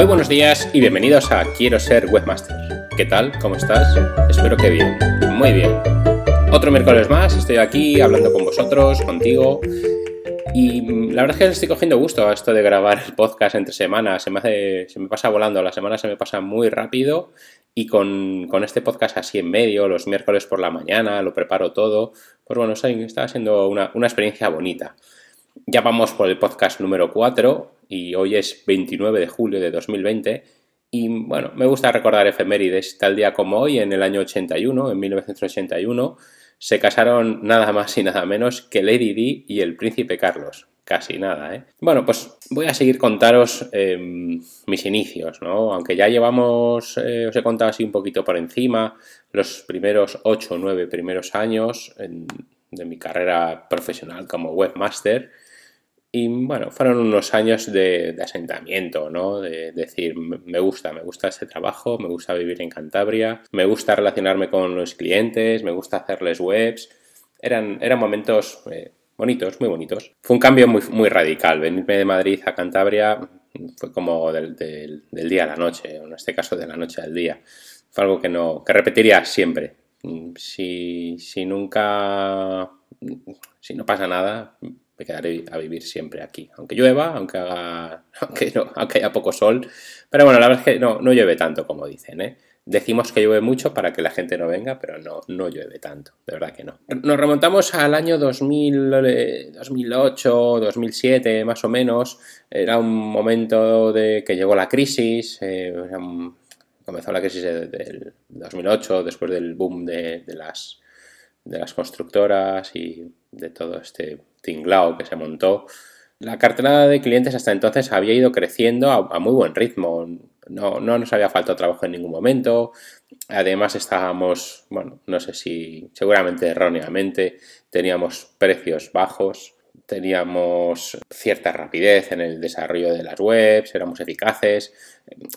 Muy buenos días y bienvenidos a Quiero ser webmaster. ¿Qué tal? ¿Cómo estás? Espero que bien. Muy bien. Otro miércoles más, estoy aquí hablando con vosotros, contigo. Y la verdad es que estoy cogiendo gusto a esto de grabar el podcast entre semanas. Se me, hace, se me pasa volando, la semana se me pasa muy rápido. Y con, este podcast así en medio, los miércoles por la mañana, lo preparo todo. Pues bueno, está siendo una, una experiencia bonita. Ya vamos por el podcast número 4 y hoy es 29 de julio de 2020 y bueno, me gusta recordar efemérides. Tal día como hoy, en el año 81, en 1981, se casaron nada más y nada menos que Lady Di y el príncipe Carlos. Casi nada, ¿eh? Bueno, pues voy a seguir contaros em, mis inicios, ¿no? Aunque ya llevamos, eh, os he contado así un poquito por encima, los primeros 8 o 9 primeros años de mi carrera profesional como webmaster. Y bueno, fueron unos años de, asentamiento, ¿no? De, decir, me gusta, me gusta este trabajo, me gusta vivir en Cantabria, me gusta relacionarme con los clientes, me gusta hacerles webs. Eran, eran momentos eh, bonitos, muy bonitos. Fue un cambio muy, muy radical. Venirme de Madrid a Cantabria fue como del, del, día a la noche, en este caso de la noche al día. Fue algo que, no, que repetiría siempre. Si, si nunca, si no pasa nada, me quedaré a vivir siempre aquí. Aunque llueva, aunque haga, aunque, haya poco sol. Pero bueno, la verdad es que no, no llueve tanto como dicen, ¿eh? Decimos que llueve mucho para que la gente no venga, pero no, no llueve tanto, de verdad que no. Nos remontamos al año 2000, 2008, 2007 más o menos. Era un momento de que llegó la crisis, eh, comenzó la crisis del 2008, después del boom de, las, de las constructoras y de todo este tinglao que se montó. La cartera de clientes hasta entonces había ido creciendo a, muy buen ritmo. No, no, nos había faltado trabajo en ningún momento. Además estábamos, bueno, no sé si seguramente erróneamente, teníamos precios bajos teníamos cierta rapidez en el desarrollo de las webs, éramos eficaces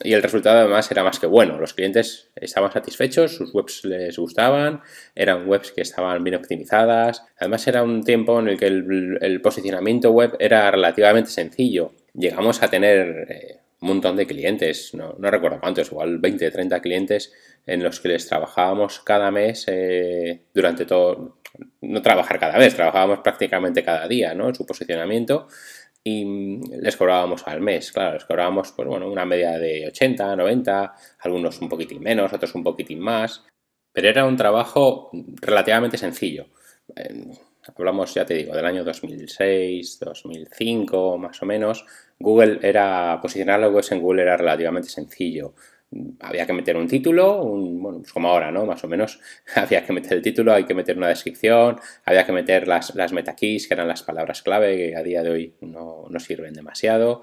y el resultado además era más que bueno. Los clientes estaban satisfechos, sus webs les gustaban, eran webs que estaban bien optimizadas. Además era un tiempo en el que el, posicionamiento web era relativamente sencillo. Llegamos a tener eh, montón de clientes, no, recuerdo cuántos, igual 20, 30 clientes en los que les trabajábamos cada mes eh, durante todo, no trabajar cada vez, trabajábamos prácticamente cada día, ¿no? En su posicionamiento y les cobrábamos al mes, claro, les cobrábamos pues bueno, una media de 80, 90, algunos un poquitín menos, otros un poquitín más, pero era un trabajo relativamente sencillo. Hablamos, ya te digo, del año 2006, 2005, más o menos. Google era, posicionar las webs en Google era relativamente sencillo había que meter un título, un, bueno, pues como ahora, ¿no? Más o menos, había que meter el título, hay que meter una descripción, había que meter las, las metakeys, que eran las palabras clave, que a día de hoy no, no sirven demasiado.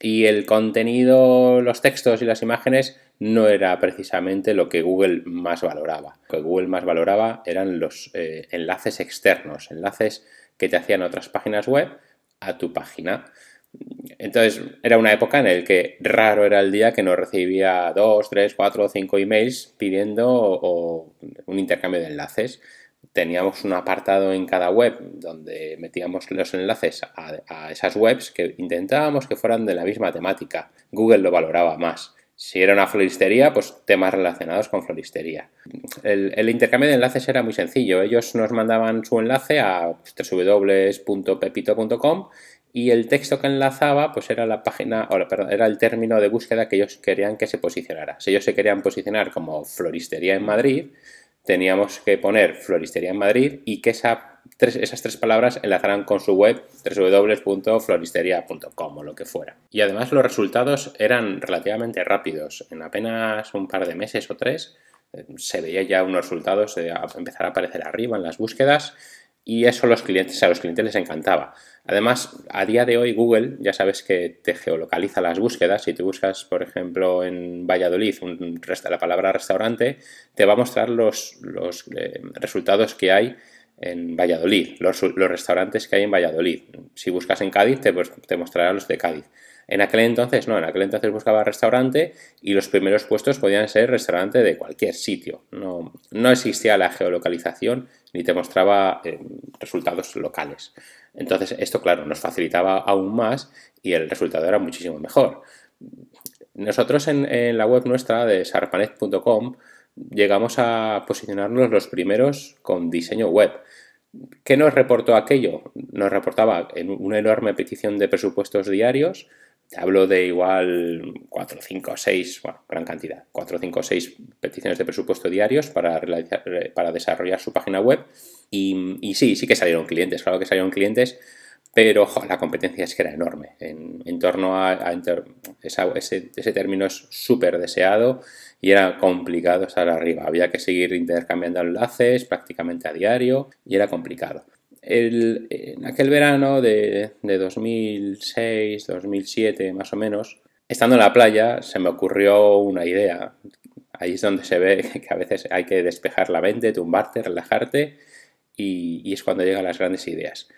Y el contenido, los textos y las imágenes no era precisamente lo que Google más valoraba. Lo que Google más valoraba eran los eh, enlaces externos, enlaces que te hacían otras páginas web a tu página. Entonces era una época en la que raro era el día que no recibía dos, tres, cuatro o cinco emails pidiendo un intercambio de enlaces. Teníamos un apartado en cada web donde metíamos los enlaces a, esas webs que intentábamos que fueran de la misma temática. Google lo valoraba más. Si era una floristería, pues temas relacionados con floristería. El, intercambio de enlaces era muy sencillo. Ellos nos mandaban su enlace a www.pepito.com y el texto que enlazaba pues era la página, o perdón, era el término de búsqueda que ellos querían que se posicionara. Si ellos se querían posicionar como floristería en Madrid, teníamos que poner floristería en Madrid y que esa, esas tres palabras enlazaran con su web www.floristeria.com o lo que fuera. Y además los resultados eran relativamente rápidos. En apenas un par de meses o tres eh, se veía ya unos resultados de empezar a aparecer arriba en las búsquedas y eso los clientes, a los clientes les encantaba. Además, a día de hoy Google ya sabes que te geolocaliza las búsquedas. Si tú buscas, por ejemplo, en Valladolid la palabra restaurante, te va a mostrar los, los eh, resultados que hay en Valladolid, los, restaurantes que hay en Valladolid. Si buscas en Cádiz, te, pues, te mostrará los de Cádiz. En aquel entonces no, en aquel entonces buscaba restaurante y los primeros puestos podían ser restaurante de cualquier sitio. No, no existía la geolocalización ni te mostraba eh, resultados locales. Entonces esto, claro, nos facilitaba aún más y el resultado era muchísimo mejor. Nosotros en, la web nuestra de sarpanet.com llegamos a posicionarnos los primeros con diseño web. ¿Qué nos reportó aquello? Nos reportaba una enorme petición de presupuestos diarios. hablo de igual 4, 5, 6, bueno, gran cantidad, 4, 5, 6 peticiones de presupuesto diarios para, para desarrollar su página web. Y, y sí, sí que salieron clientes, claro que salieron clientes, pero la competencia es que era enorme. En, torno a, ese, término es súper deseado y era complicado estar arriba. Había que seguir intercambiando enlaces prácticamente a diario y era complicado. en aquel verano de, de 2006, 2007 más o menos, estando en la playa se me ocurrió una idea. Ahí es donde se ve que a veces hay que despejar la mente, tumbarte, relajarte y, y es cuando llegan las grandes ideas.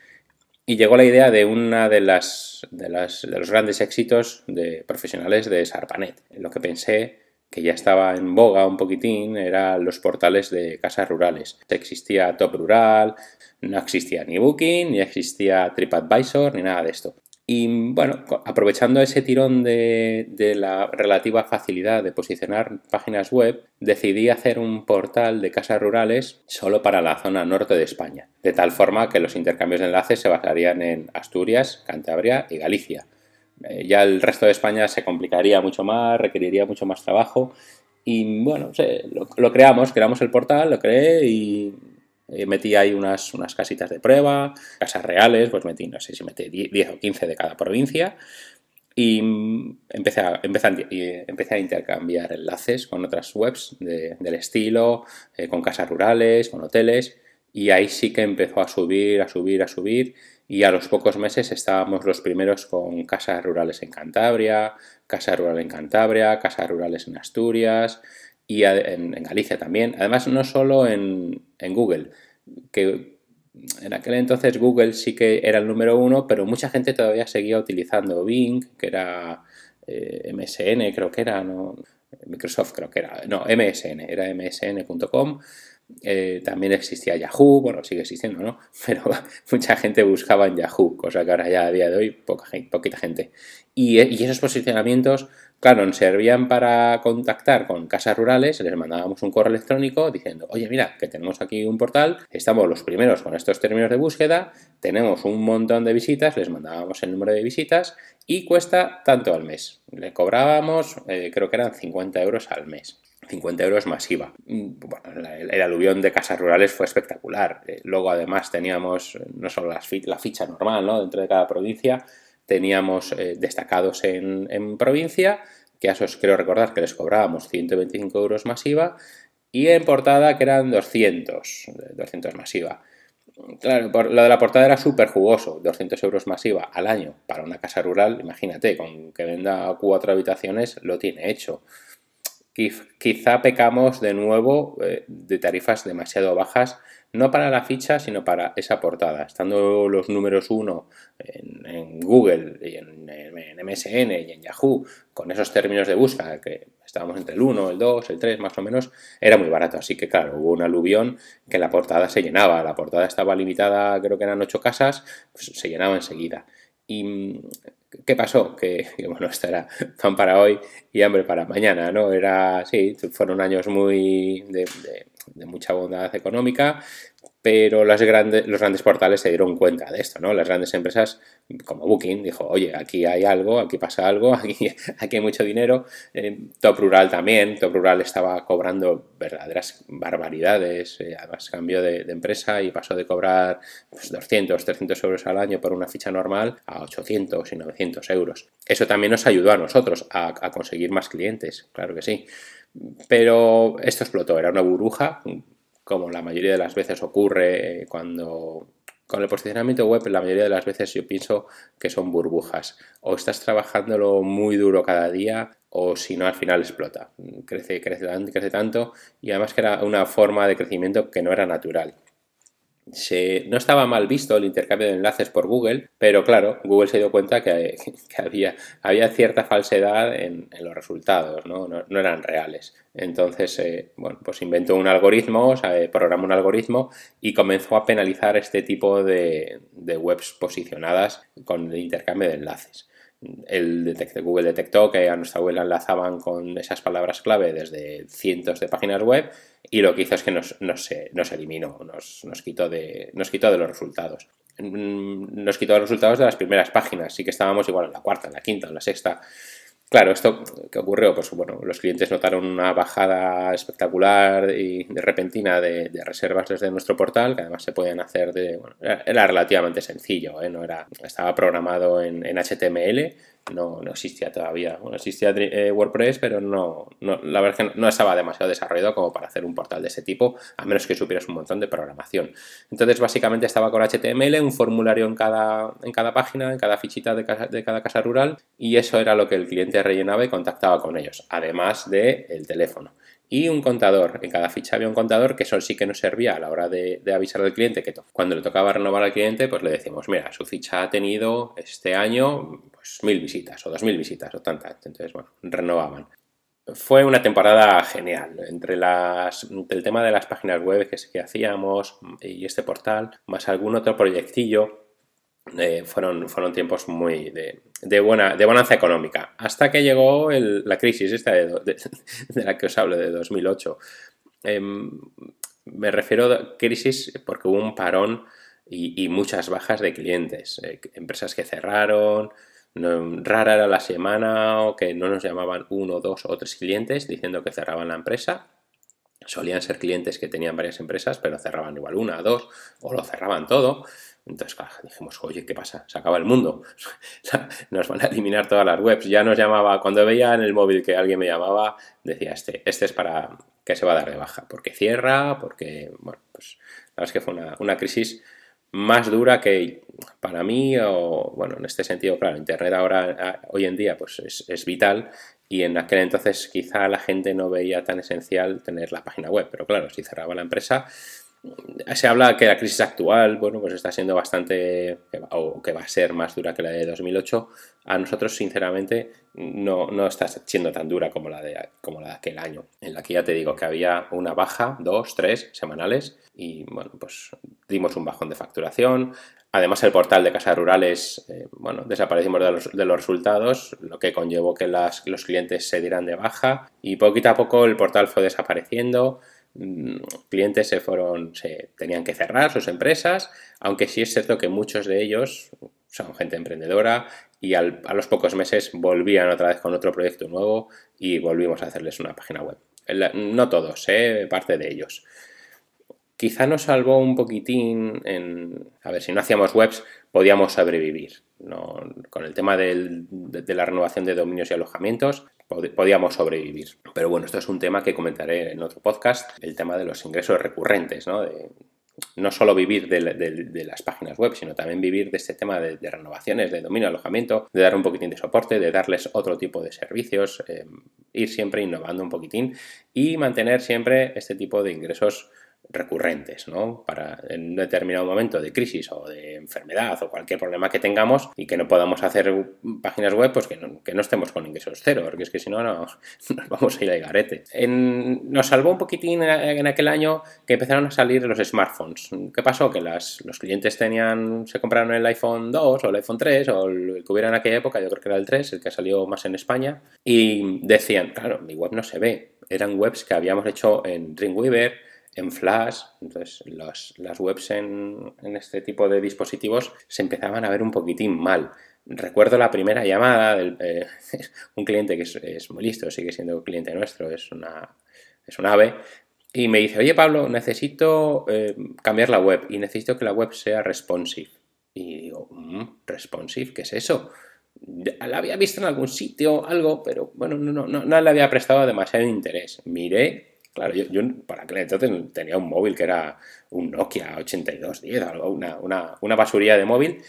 Y llegó la idea de una de las, de las de los grandes éxitos de profesionales de Sarpanet. Lo que pensé que ya estaba en boga un poquitín eran los portales de casas rurales. Existía Top Rural, no existía ni Booking, ni existía TripAdvisor, ni nada de esto. Y bueno, aprovechando ese tirón de, la relativa facilidad de posicionar páginas web, decidí hacer un portal de casas rurales solo para la zona norte de España, de tal forma que los intercambios de enlaces se basarían en Asturias, Cantabria y Galicia. Eh, ya el resto de España se complicaría mucho más, requeriría mucho más trabajo y bueno, lo, lo creamos, creamos el portal, lo creé y metí ahí unas, unas casitas de prueba, casas reales, pues metí, no sé si metí 10 o 15 de cada provincia. Y empecé a, empecé a, intercambiar enlaces con otras webs del estilo, eh, con casas rurales, con hoteles, y ahí sí que empezó a subir, a subir, a subir, y a los pocos meses estábamos los primeros con casas rurales en Cantabria, casa rural en Cantabria, casas rurales en Asturias, y en, Galicia también. Además, no solo en, Google, que en aquel entonces Google sí que era el número uno, pero mucha gente todavía seguía utilizando Bing, que era eh, MSN, creo que era, no, Microsoft creo que era, no, MSN, era msn.com. Eh, también existía Yahoo, bueno, sigue existiendo, ¿no? Pero mucha gente buscaba en Yahoo, cosa que ahora ya a día de hoy poca, poquita gente. Y, y esos posicionamientos Claro, nos servían para contactar con casas rurales, les mandábamos un correo electrónico diciendo, oye, mira, que tenemos aquí un portal, estamos los primeros con estos términos de búsqueda, tenemos un montón de visitas, les mandábamos el número de visitas y cuesta tanto al mes. Le cobrábamos, eh, creo que eran 50 euros al mes. 50 euros masiva. Mm, bueno, el, aluvión de casas rurales fue espectacular. Eh, luego además teníamos no solo la ficha normal ¿no? dentro de cada provincia, teníamos eh, destacados en, provincia, que a esos creo recordar que les cobrábamos 125 euros masiva, y en portada que eran 200, 200 masiva. Claro, lo de la portada era súper jugoso, 200 euros masiva al año para una casa rural, imagínate, con que venda cuatro habitaciones lo tiene hecho. Quizá pecamos de nuevo eh, de tarifas demasiado bajas no para la ficha, sino para esa portada. Estando los números 1 en, Google y en, MSN y en Yahoo, con esos términos de búsqueda, que estábamos entre el 1, el 2, el 3 más o menos, era muy barato. Así que claro, hubo un aluvión que la portada se llenaba. La portada estaba limitada, creo que eran 8 casas, pues se llenaba enseguida. ¿Y qué pasó? Que, bueno, esto era pan para hoy y hambre para mañana, ¿no? Era, sí, fueron años muy de de mucha bondad económica, pero los grandes, los grandes portales se dieron cuenta de esto, ¿no? Las grandes empresas como Booking dijo, oye, aquí hay algo, aquí pasa algo, aquí, aquí hay mucho dinero. Eh, Top Rural también, Top Rural estaba cobrando verdaderas barbaridades, eh, además cambió de, empresa y pasó de cobrar 200, pues, 300 euros al año por una ficha normal a 800 y 900 euros. Eso también nos ayudó a nosotros a conseguir más clientes, claro que sí. Pero esto explotó, era una burbuja, como la mayoría de las veces ocurre eh, cuando con el posicionamiento web, la mayoría de las veces yo pienso que son burbujas. O estás trabajándolo muy duro cada día, o si no, al final explota. Crece, crece, crece tanto, y además que era una forma de crecimiento que no era natural no estaba mal visto el intercambio de enlaces por Google, pero claro, Google se dio cuenta que, había, cierta falsedad en, los resultados, ¿no? ¿no? eran reales. Entonces, eh, bueno, pues inventó un algoritmo, programó un algoritmo y comenzó a penalizar este tipo de, webs posicionadas con el intercambio de enlaces. El Google detectó que a nuestra web la enlazaban con esas palabras clave desde cientos de páginas web y lo que hizo es que nos, nos, nos eliminó, nos, nos, quitó de, nos quitó de los resultados. Mm, nos quitó los resultados de las primeras páginas, sí que estábamos igual en la cuarta, en la quinta, en la sexta. Claro, ¿esto qué ocurrió? Pues bueno, los clientes notaron una bajada espectacular y repentina de, reservas desde nuestro portal, que además se podían hacer de... Bueno, era, relativamente sencillo, ¿eh? no era, estaba programado en, en HTML, no, no existía todavía. Bueno, existía eh, WordPress, pero no, la verdad es que no estaba demasiado desarrollado como para hacer un portal de ese tipo, a menos que supieras un montón de programación. Entonces, básicamente estaba con HTML, un formulario en cada, en cada página, en cada fichita de, de cada casa rural, y eso era lo que el cliente rellenaba y contactaba con ellos, además del el teléfono y un contador. En cada ficha había un contador que eso sí que nos servía a la hora de, avisar al cliente que cuando le tocaba renovar al cliente, pues le decimos, mira, su ficha ha tenido este año pues mil visitas o dos mil visitas o tantas. Entonces, bueno, renovaban. Fue una temporada genial. Entre, las, el tema de las páginas web que, que hacíamos y este portal, más algún otro proyectillo, eh, fueron, fueron tiempos muy de, buena, de bonanza económica. Hasta que llegó la crisis esta de, la que os hablo, de 2008. Em, me refiero a crisis porque hubo un parón y, muchas bajas de clientes. Eh, empresas que cerraron, rara era la semana o que no nos llamaban uno, dos o tres clientes diciendo que cerraban la empresa. Solían ser clientes que tenían varias empresas, pero cerraban igual una, dos o lo cerraban todo. Entonces dijimos, oye, ¿qué pasa? Se acaba el mundo. nos van a eliminar todas las webs. Ya nos llamaba, cuando veía en el móvil que alguien me llamaba, decía, este, este es para que se va a dar de baja, porque cierra, porque, bueno, pues la verdad es que fue una, crisis más dura que para mí, o bueno, en este sentido, claro, Internet ahora, hoy en día, pues es, es vital y en aquel entonces quizá la gente no veía tan esencial tener la página web, pero claro, si cerraba la empresa, se habla que la crisis actual, bueno, pues está siendo bastante, o que va a ser más dura que la de 2008. A nosotros, sinceramente, no, no está siendo tan dura como la, de, como la de aquel año, en la que ya te digo que había una baja, dos, tres semanales, y bueno, pues dimos un bajón de facturación. Además, el portal de casas rurales, eh, bueno, desaparecimos de los, de los, resultados, lo que conllevó que las, los clientes se dieran de baja, y poquito a poco el portal fue desapareciendo. Mm, clientes se fueron, se tenían que cerrar sus empresas, aunque sí es cierto que muchos de ellos son gente emprendedora y a los pocos meses volvían otra vez con otro proyecto nuevo y volvimos a hacerles una página web. No todos, ¿eh? parte de ellos. Quizá nos salvó un poquitín en, a ver, si no hacíamos webs podíamos sobrevivir. con el tema de, la renovación de dominios y alojamientos, podíamos sobrevivir. Pero bueno, esto es un tema que comentaré en otro podcast, el tema de los ingresos recurrentes, ¿no? no solo vivir de, las páginas web, sino también vivir de este tema de, renovaciones, de dominio, alojamiento, de dar un poquitín de soporte, de darles otro tipo de servicios, eh, ir siempre innovando un poquitín y mantener siempre este tipo de ingresos recurrentes, ¿no? Para en un determinado momento de crisis o de enfermedad o cualquier problema que tengamos y que no podamos hacer páginas web, pues que no, que no estemos con ingresos cero, porque es que si no, no nos vamos a ir al garete. nos salvó un poquitín en aquel año que empezaron a salir los smartphones. ¿Qué pasó? Que las, los clientes tenían, se compraron el iPhone 2 o el iPhone 3 o el que hubiera en aquella época, yo creo que era el 3, el que salió más en España, y decían, claro, mi web no se ve. Eran webs que habíamos hecho en Dreamweaver, en Flash, entonces las webs en, este tipo de dispositivos se empezaban a ver un poquitín mal. Recuerdo la primera llamada de eh, un cliente que es, muy listo, sigue siendo cliente nuestro, es una, es un ave, y me dice, oye Pablo, necesito eh, cambiar la web y necesito que la web sea responsive. Y digo, mm, responsive, ¿qué es eso? La había visto en algún sitio, algo, pero bueno, no, no, no, no le había prestado demasiado interés. Miré Claro, yo, para aquel entonces tenía un móvil que era un Nokia 8210, algo, una, una, una basurilla de móvil.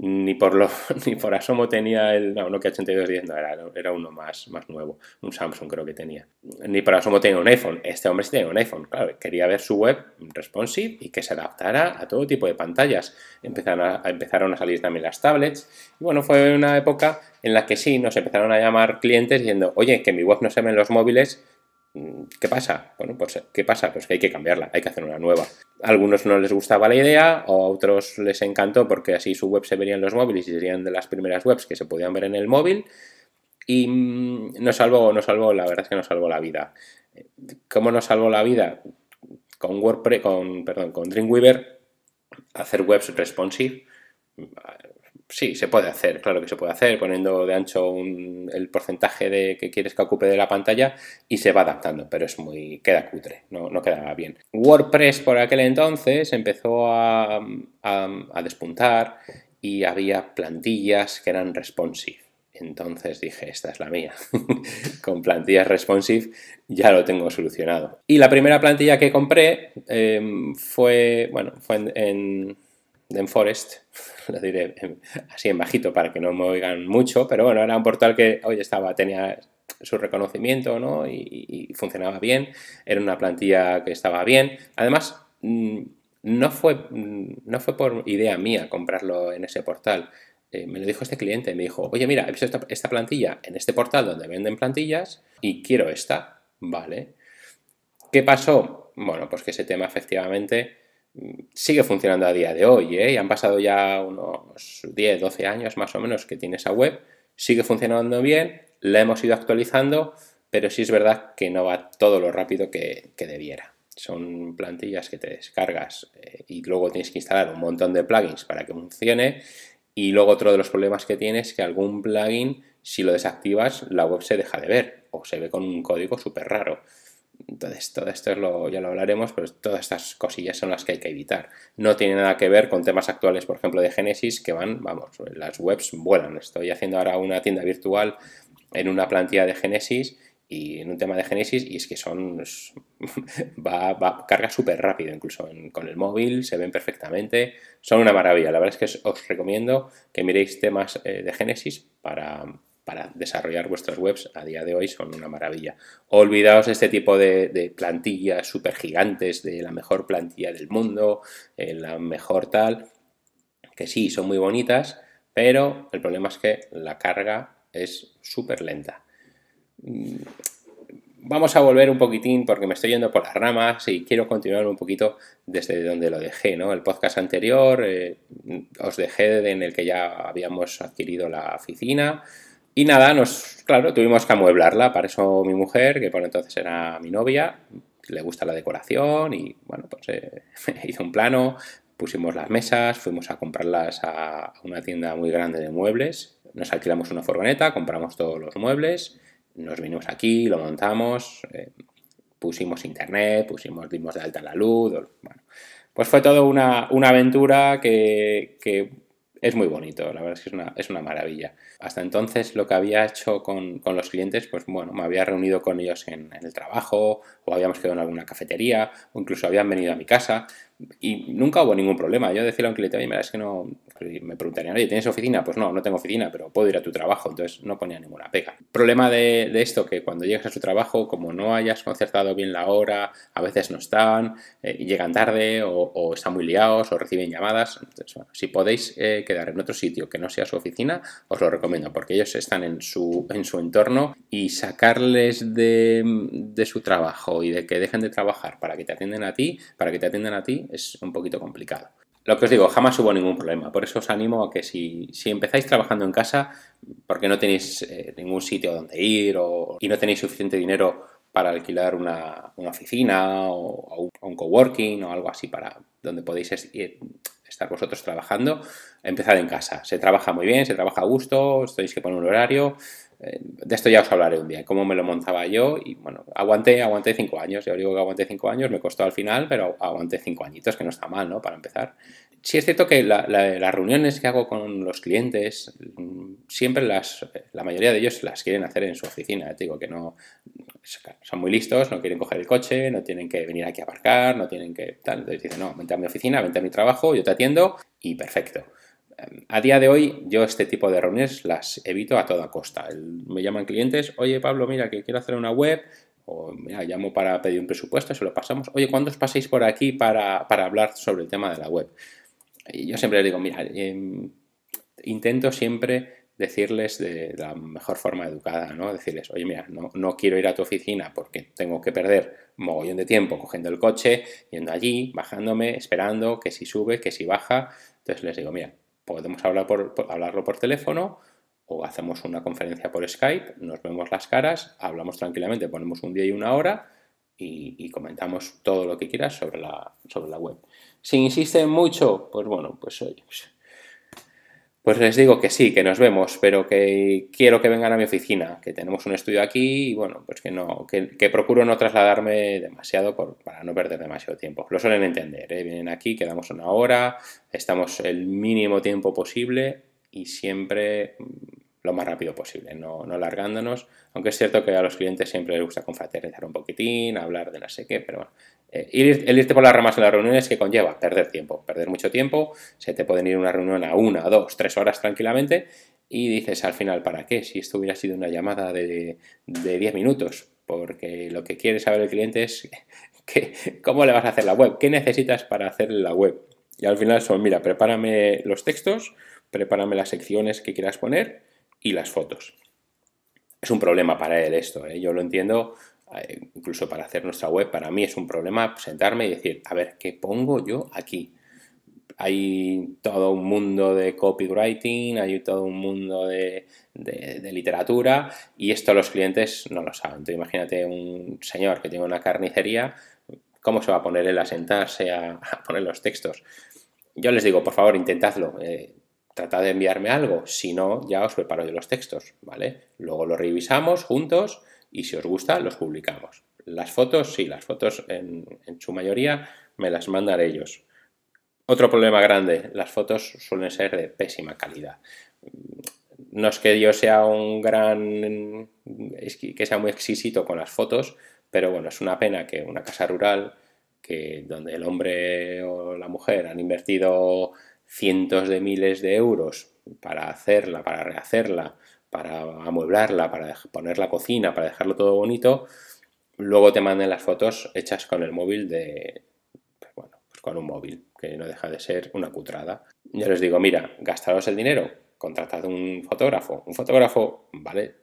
Ni por, lo, ni por asomo tenía el no, Nokia 8210, no, era, era uno más, más nuevo, un Samsung creo que tenía. Ni por asomo tenía un iPhone, este hombre sí tenía un iPhone, claro, quería ver su web responsive y que se adaptara a todo tipo de pantallas. Empezaron a, empezaron a salir también las tablets y bueno, fue una época en la que sí, nos empezaron a llamar clientes diciendo, oye, que mi web no se ve en los móviles, ¿Qué pasa? Bueno, pues ¿qué pasa? Pues que hay que cambiarla, hay que hacer una nueva. A algunos no les gustaba la idea, o a otros les encantó porque así su web se vería en los móviles y serían de las primeras webs que se podían ver en el móvil. Y mm, nos salvó, nos salvó, la verdad es que nos salvó la vida. ¿Cómo nos salvó la vida? Con WordPress, con, perdón, con Dreamweaver, hacer webs responsive sí, se puede hacer, claro que se puede hacer, poniendo de ancho el porcentaje de que quieres que ocupe de la pantalla y se va adaptando, pero es muy, queda cutre, no, no queda bien. WordPress por aquel entonces empezó a, a despuntar y había plantillas que eran responsive. Entonces dije, esta es la mía. Con plantillas responsive ya lo tengo solucionado. Y la primera plantilla que compré em, fue, bueno, fue en Forest, lo diré así en bajito para que no me oigan mucho, pero bueno, era un portal que hoy estaba, tenía su reconocimiento ¿no? y, funcionaba bien, era una plantilla que estaba bien. Además, mm, no fue, mm, no fue por idea mía comprarlo en ese portal. Eh, me lo dijo este cliente, me dijo, oye, mira, he visto esta, esta plantilla en este portal donde venden plantillas y quiero esta. Vale. ¿Qué pasó? Bueno, pues que ese tema efectivamente sigue funcionando a día de hoy, ¿eh? Y han pasado ya unos 10, 12 años más o menos que tiene esa web, sigue funcionando bien, la hemos ido actualizando, pero sí es verdad que no va todo lo rápido que, debiera. Son plantillas que te descargas eh, y luego tienes que instalar un montón de plugins para que funcione. Y luego otro de los problemas que tienes es que algún plugin, si lo desactivas, la web se deja de ver o se ve con un código súper raro. Entonces, todo esto lo, ya lo hablaremos, pero todas estas cosillas son las que hay que evitar. No tiene nada que ver con temas actuales, por ejemplo, de Genesis, que van, vamos, las webs vuelan. Estoy haciendo ahora una tienda virtual en una plantilla de Genesis y en un tema de Genesis y es que son va, va carga súper rápido incluso con el móvil se ven perfectamente son una maravilla la verdad es que os recomiendo que miréis temas eh, de Genesis para, para desarrollar vuestras webs a día de hoy son una maravilla. Olvidaos este tipo de, plantillas súper gigantes, de la mejor plantilla del mundo, eh, la mejor tal, que sí, son muy bonitas, pero el problema es que la carga es súper lenta. Mm, vamos a volver un poquitín porque me estoy yendo por las ramas y quiero continuar un poquito desde donde lo dejé, ¿no? El podcast anterior eh, os dejé en el que ya habíamos adquirido la oficina, y nada, nos, claro, tuvimos que amueblarla. Para eso mi mujer, que por entonces era mi novia, le gusta la decoración y bueno, pues eh, hizo un plano, pusimos las mesas, fuimos a comprarlas a una tienda muy grande de muebles, nos alquilamos una furgoneta, compramos todos los muebles, nos vinimos aquí, lo montamos, eh, pusimos internet, pusimos, dimos de alta la luz, bueno, pues fue todo una, una aventura que, que es muy bonito, la verdad es que es una, es una maravilla. Hasta entonces lo que había hecho con, los clientes, pues bueno, me había reunido con ellos en, en, el trabajo o habíamos quedado en alguna cafetería o incluso habían venido a mi casa y nunca hubo ningún problema. Yo decía a un cliente, oye, mira, es que no. Me preguntarían, oye, ¿tienes oficina? Pues no, no tengo oficina, pero puedo ir a tu trabajo. Entonces no ponía ninguna pega. Problema de, esto, que cuando llegas a su trabajo, como no hayas concertado bien la hora, a veces no están, eh, llegan tarde, o, están muy liados, o reciben llamadas. Entonces, bueno, si podéis eh, quedar en otro sitio que no sea su oficina, os lo recomiendo, porque ellos están en su, en su entorno y sacarles de, de su trabajo y de que dejen de trabajar para que te atiendan a ti, para que te atiendan a ti, es un poquito complicado. Lo que os digo, jamás hubo ningún problema. Por eso os animo a que si, empezáis trabajando en casa, porque no tenéis eh, ningún sitio donde ir o, y no tenéis suficiente dinero para alquilar una, oficina o, un coworking o algo así para donde podéis estar vosotros trabajando, empezad en casa. Se trabaja muy bien, se trabaja a gusto, tenéis que poner un horario de esto ya os hablaré un día, cómo me lo montaba yo y bueno, aguanté, aguanté cinco años, ya os digo que aguanté cinco años, me costó al final, pero aguanté cinco añitos, que no está mal, ¿no? Para empezar. Sí es cierto que las reuniones que hago con los clientes, siempre las, la mayoría de ellos las quieren hacer en su oficina, te digo que no, son muy listos, no quieren coger el coche, no tienen que venir aquí a aparcar, no tienen que tal, entonces dicen, no, vente a mi oficina, vente a mi trabajo, yo te atiendo y perfecto a día de hoy yo este tipo de reuniones las evito a toda costa. me llaman clientes, oye Pablo, mira que quiero hacer una web, o mira, llamo para pedir un presupuesto, se lo pasamos, oye, ¿cuándo os paséis por aquí para, hablar sobre el tema de la web? Y yo siempre les digo, mira, em, intento siempre decirles de la mejor forma educada, ¿no? Decirles, oye, mira, no, no quiero ir a tu oficina porque tengo que perder mogollón de tiempo cogiendo el coche, yendo allí, bajándome, esperando que si sube, que si baja. Entonces les digo, mira, podemos hablar por, hablarlo por teléfono o hacemos una conferencia por Skype, nos vemos las caras, hablamos tranquilamente, ponemos un día y una hora y, comentamos todo lo que quieras sobre la, sobre la web. Si insisten mucho, pues bueno, pues oye, pues, les digo que sí, que nos vemos, pero que quiero que vengan a mi oficina, que tenemos un estudio aquí y bueno, pues que no, que, procuro no trasladarme demasiado para no perder demasiado tiempo. Lo suelen entender, ¿eh? vienen aquí, quedamos una hora, estamos el mínimo tiempo posible y siempre lo más rápido posible, no, no alargándonos, aunque es cierto que a los clientes siempre les gusta confraternizar un poquitín, hablar de no sé qué, pero bueno, eh, el irte por las ramas en las reuniones que conlleva perder tiempo, perder mucho tiempo, se te pueden ir una reunión a una, dos, tres horas tranquilamente y dices al final, ¿para qué? Si esto hubiera sido una llamada de, de 10 minutos, porque lo que quiere saber el cliente es que, cómo le vas a hacer la web, qué necesitas para hacer la web. Y al final son, mira, prepárame los textos, prepárame las secciones que quieras poner y las fotos. Es un problema para él esto, ¿eh? yo lo entiendo, eh, incluso para hacer nuestra web, para mí es un problema sentarme y decir, a ver, ¿qué pongo yo aquí? Hay todo un mundo de copywriting, hay todo un mundo de, literatura y esto los clientes no lo saben. Entonces, imagínate un señor que tiene una carnicería, ¿cómo se va a poner él a sentarse a, poner los textos? Yo les digo, por favor, intentadlo. Eh, tratad de enviarme algo, si no, ya os preparo yo los textos, ¿vale? Luego los revisamos juntos y si os gusta, los publicamos. Las fotos, sí, las fotos en, su mayoría me las mandan ellos. Otro problema grande, las fotos suelen ser de pésima calidad. No es que yo sea un gran, que sea muy exquisito con las fotos, pero bueno, es una pena que una casa rural, que donde el hombre o la mujer han invertido cientos de miles de euros para hacerla, para rehacerla, para amueblarla, para poner la cocina, para dejarlo todo bonito, luego te manden las fotos hechas con el móvil de, pues bueno, pues con un móvil, que no deja de ser una cutrada. Yo les digo, mira, gastaros el dinero, contratad un fotógrafo. Un fotógrafo, vale,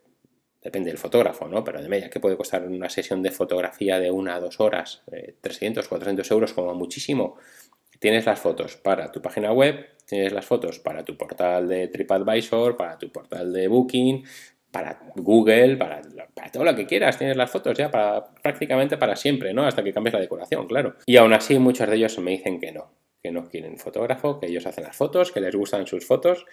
depende del fotógrafo, ¿no? Pero de media, ¿qué puede costar una sesión de fotografía de una a dos horas? 300, eh, 400 euros como muchísimo. Tienes las fotos para tu página web, tienes las fotos para tu portal de TripAdvisor, para tu portal de Booking, para Google, para, todo lo que quieras, tienes las fotos ya para prácticamente para siempre, ¿no? Hasta que cambies la decoración, claro. Y aún así muchos de ellos me dicen que no, que no quieren fotógrafo, que ellos hacen las fotos, que les gustan sus fotos.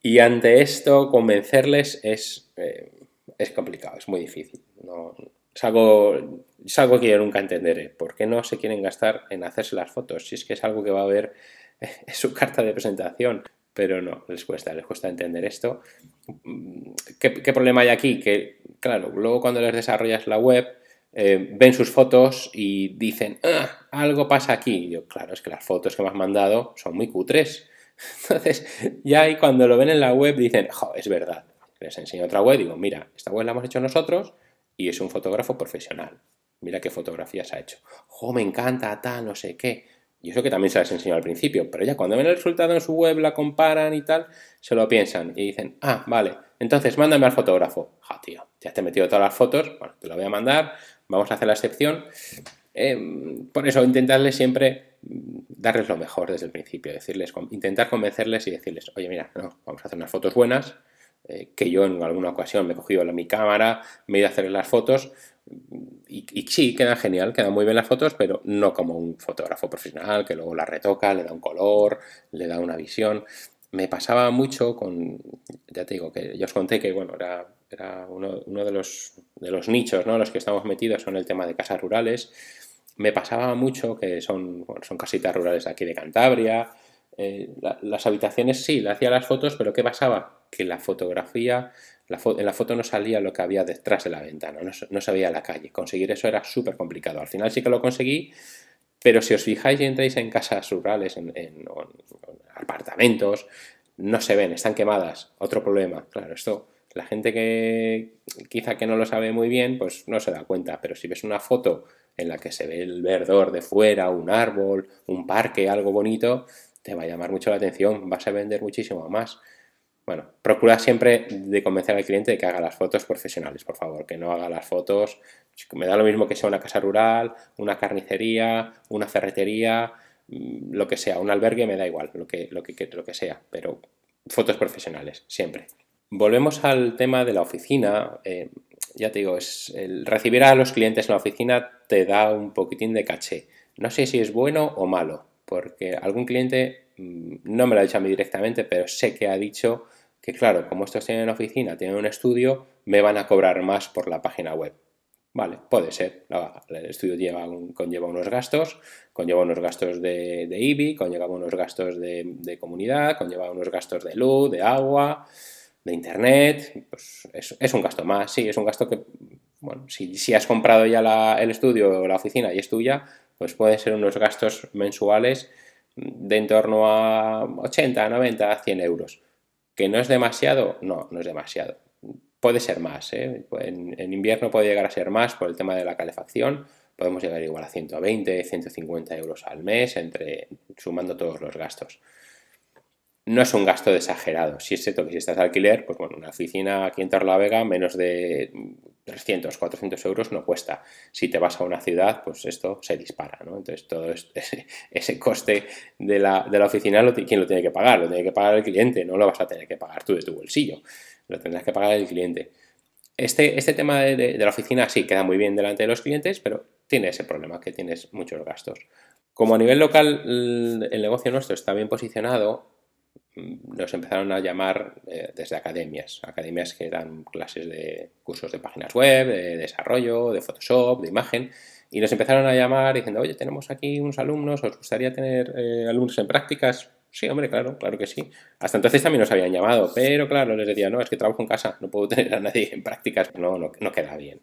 Y ante esto convencerles es, eh, es complicado, es muy difícil. No, es algo, es algo que yo nunca entenderé. ¿Por qué no se quieren gastar en hacerse las fotos? Si es que es algo que va a ver en su carta de presentación. Pero no, les cuesta, les cuesta entender esto. ¿Qué, problema hay aquí? Que, claro, luego cuando les desarrollas la web, eh, ven sus fotos y dicen, ah, algo pasa aquí. Y yo, claro, es que las fotos que me has mandado son muy cutres. Entonces, ya ahí cuando lo ven en la web dicen, jo, es verdad. Les enseño otra web, digo, mira, esta web la hemos hecho nosotros, y es un fotógrafo profesional. Mira qué fotografías ha hecho. ¡Jo, me encanta, tal, no sé qué! Y eso que también se les enseñó al principio, pero ya cuando ven el resultado en su web, la comparan y tal, se lo piensan y dicen, ah, vale, entonces mándame al fotógrafo. Ja, tío, ya te he metido todas las fotos, bueno, te lo voy a mandar, vamos a hacer la excepción. Em, por eso, intentarles siempre darles lo mejor desde el principio, decirles, intentar convencerles y decirles, oye, mira, no, vamos a hacer unas fotos buenas, eh, que yo en alguna ocasión me he cogido mi cámara, me he ido a hacer las fotos y, sí, queda genial, quedan muy bien las fotos, pero no como un fotógrafo profesional que luego las retoca, le da un color, le da una visión. Me pasaba mucho con, ya te digo, que yo os conté que, bueno, era, era uno, de, los, de los nichos, ¿no? Los que estamos metidos son el tema de casas rurales. Me pasaba mucho que son, son casitas rurales aquí de Cantabria, eh, las habitaciones sí, le hacía las fotos, pero ¿qué pasaba? Que la fotografía, en la foto no salía lo que había detrás de la ventana, no, no se veía la calle. Conseguir eso era súper complicado. Al final sí que lo conseguí, pero si os fijáis y entráis en casas rurales, en, apartamentos, no se ven, están quemadas. Otro problema, claro, esto la gente que quizá que no lo sabe muy bien, pues no se da cuenta, pero si ves una foto en la que se ve el verdor de fuera, un árbol, un parque, algo bonito, te va a llamar mucho la atención, vas a vender muchísimo más. Bueno, procura siempre de convencer al cliente de que haga las fotos profesionales, por favor, que no haga las fotos. Me da lo mismo que sea una casa rural, una carnicería, una ferretería, mm, lo que sea, un albergue, me da igual, lo que, lo que, lo que sea, pero fotos profesionales, siempre. Volvemos al tema de la oficina. Eh, ya te digo, es el recibir a los clientes en la oficina te da un poquitín de caché. No sé si es bueno o malo, porque algún cliente mm, no me lo ha dicho a mí directamente, pero sé que ha dicho que claro, como estos tienen oficina, tienen un estudio, me van a cobrar más por la página web. Vale, puede ser. El estudio lleva conlleva unos gastos, conlleva unos gastos de, de conlleva unos gastos de, comunidad, conlleva unos gastos de luz, de agua, de internet. Pues es, un gasto más, sí, es un gasto que, bueno, si, si has comprado ya el estudio o la oficina y es tuya, pues pueden ser unos gastos mensuales de en torno a 80, 90, 100 euros. ¿Que no es demasiado? No, no es demasiado. Puede ser más. ¿eh? En, invierno puede llegar a ser más por el tema de la calefacción. Podemos llegar igual a 120, 150 euros al mes, entre, sumando todos los gastos no es un gasto exagerado. Si es cierto que si estás de alquiler, pues bueno, una oficina aquí en Vega menos de 300, 400 euros no cuesta. Si te vas a una ciudad, pues esto se dispara, ¿no? Entonces todo ese, coste de la, oficina, lo, ¿quién lo tiene que pagar? Lo tiene que pagar el cliente, no lo vas a tener que pagar tú de tu bolsillo, lo tendrás que pagar el cliente. Este, este tema de la oficina sí queda muy bien delante de los clientes, pero tiene ese problema que tienes muchos gastos. Como a nivel local el negocio nuestro está bien posicionado, nos empezaron a llamar eh, desde academias, academias que dan clases de cursos de páginas web, de desarrollo, de Photoshop, de imagen, y nos empezaron a llamar diciendo, oye, tenemos aquí unos alumnos, ¿os gustaría tener eh, alumnos en prácticas? Sí, hombre, claro, claro que sí. Hasta entonces también nos habían llamado, pero claro, les decía, no, es que trabajo en casa, no puedo tener a nadie en prácticas, no, no, no queda bien.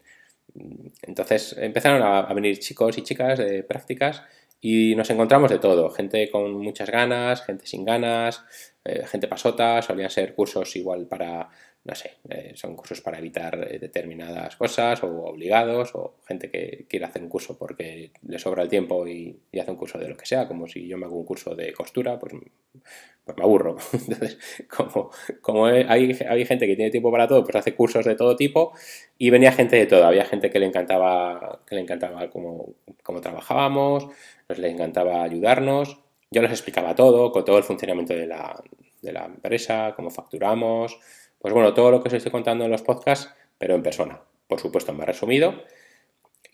Entonces empezaron a venir chicos y chicas de prácticas y nos encontramos de todo, gente con muchas ganas, gente sin ganas, eh, gente pasota, solían ser cursos igual para, no sé, eh, son cursos para evitar eh, determinadas cosas o obligados, o gente que quiere hacer un curso porque le sobra el tiempo y, hace un curso de lo que sea, como si yo me hago un curso de costura, pues, pues me aburro. Entonces, como, como hay, hay, gente que tiene tiempo para todo, pues hace cursos de todo tipo y venía gente de todo. Había gente que le encantaba, que le encantaba cómo, cómo trabajábamos, pues le encantaba ayudarnos yo les explicaba todo, con todo el funcionamiento de la, empresa, cómo facturamos, pues bueno, todo lo que os estoy contando en los podcasts, pero en persona, por supuesto, más resumido.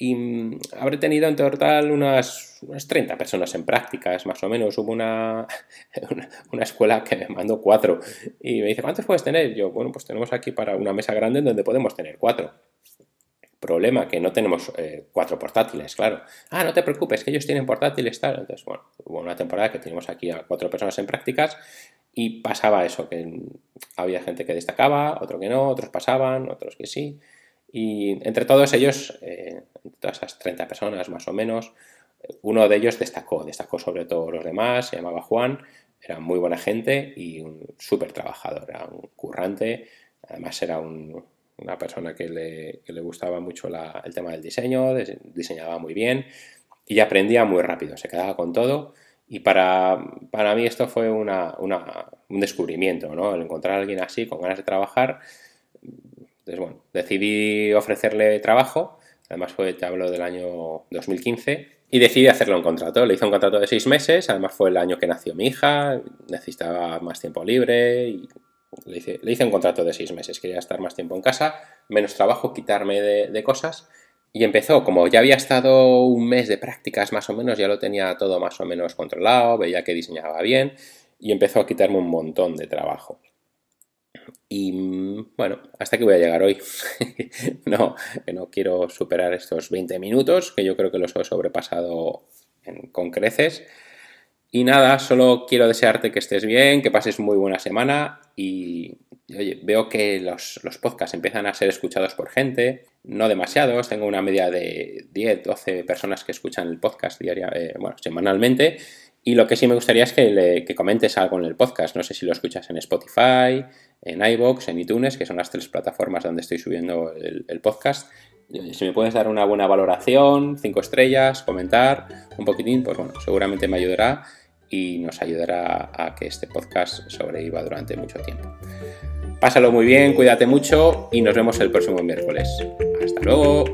Y mm, habré tenido en total unas, unas 30 personas en prácticas, más o menos. Hubo una, una, escuela que me mandó cuatro y me dice, ¿cuántos puedes tener? Yo, bueno, pues tenemos aquí para una mesa grande donde podemos tener cuatro. Problema que no tenemos eh, cuatro portátiles, claro. Ah, no te preocupes, que ellos tienen portátiles, tal. Entonces, bueno, hubo una temporada que teníamos aquí a cuatro personas en prácticas y pasaba eso, que había gente que destacaba, otro que no, otros pasaban, otros que sí. Y entre todos ellos, eh, todas esas 30 personas más o menos, uno de ellos destacó, destacó sobre todo los demás, se llamaba Juan, era muy buena gente y un súper trabajador, era un currante, además era un, una persona que le, gustaba mucho el tema del diseño, diseñaba muy bien y aprendía muy rápido, se quedaba con todo. Y para, para mí esto fue una, un descubrimiento, ¿no? El encontrar a alguien así, con ganas de trabajar. Entonces, bueno, decidí ofrecerle trabajo, además fue, te hablo del año 2015, y decidí hacerle un contrato. Le hice un contrato de seis meses, además fue el año que nació mi hija, necesitaba más tiempo libre y le hice, un contrato de seis meses, quería estar más tiempo en casa, menos trabajo, quitarme de, cosas. Y empezó, como ya había estado un mes de prácticas más o menos, ya lo tenía todo más o menos controlado, veía que diseñaba bien y empezó a quitarme un montón de trabajo. Y bueno, hasta que voy a llegar hoy. no, no quiero superar estos 20 minutos, que yo creo que los he sobrepasado con creces. Y nada, solo quiero desearte que estés bien, que pases muy buena semana y oye, veo que los, podcasts empiezan a ser escuchados por gente, no demasiados, tengo una media de 10, 12 personas que escuchan el podcast diaria, eh, bueno, semanalmente y lo que sí me gustaría es que, le, comentes algo en el podcast, no sé si lo escuchas en Spotify, en iBox, en iTunes, que son las tres plataformas donde estoy subiendo el, el podcast. Si me puedes dar una buena valoración, cinco estrellas, comentar un poquitín, pues bueno, seguramente me ayudará y nos ayudará a que este podcast sobreviva durante mucho tiempo. Pásalo muy bien, cuídate mucho y nos vemos el próximo miércoles. Hasta luego.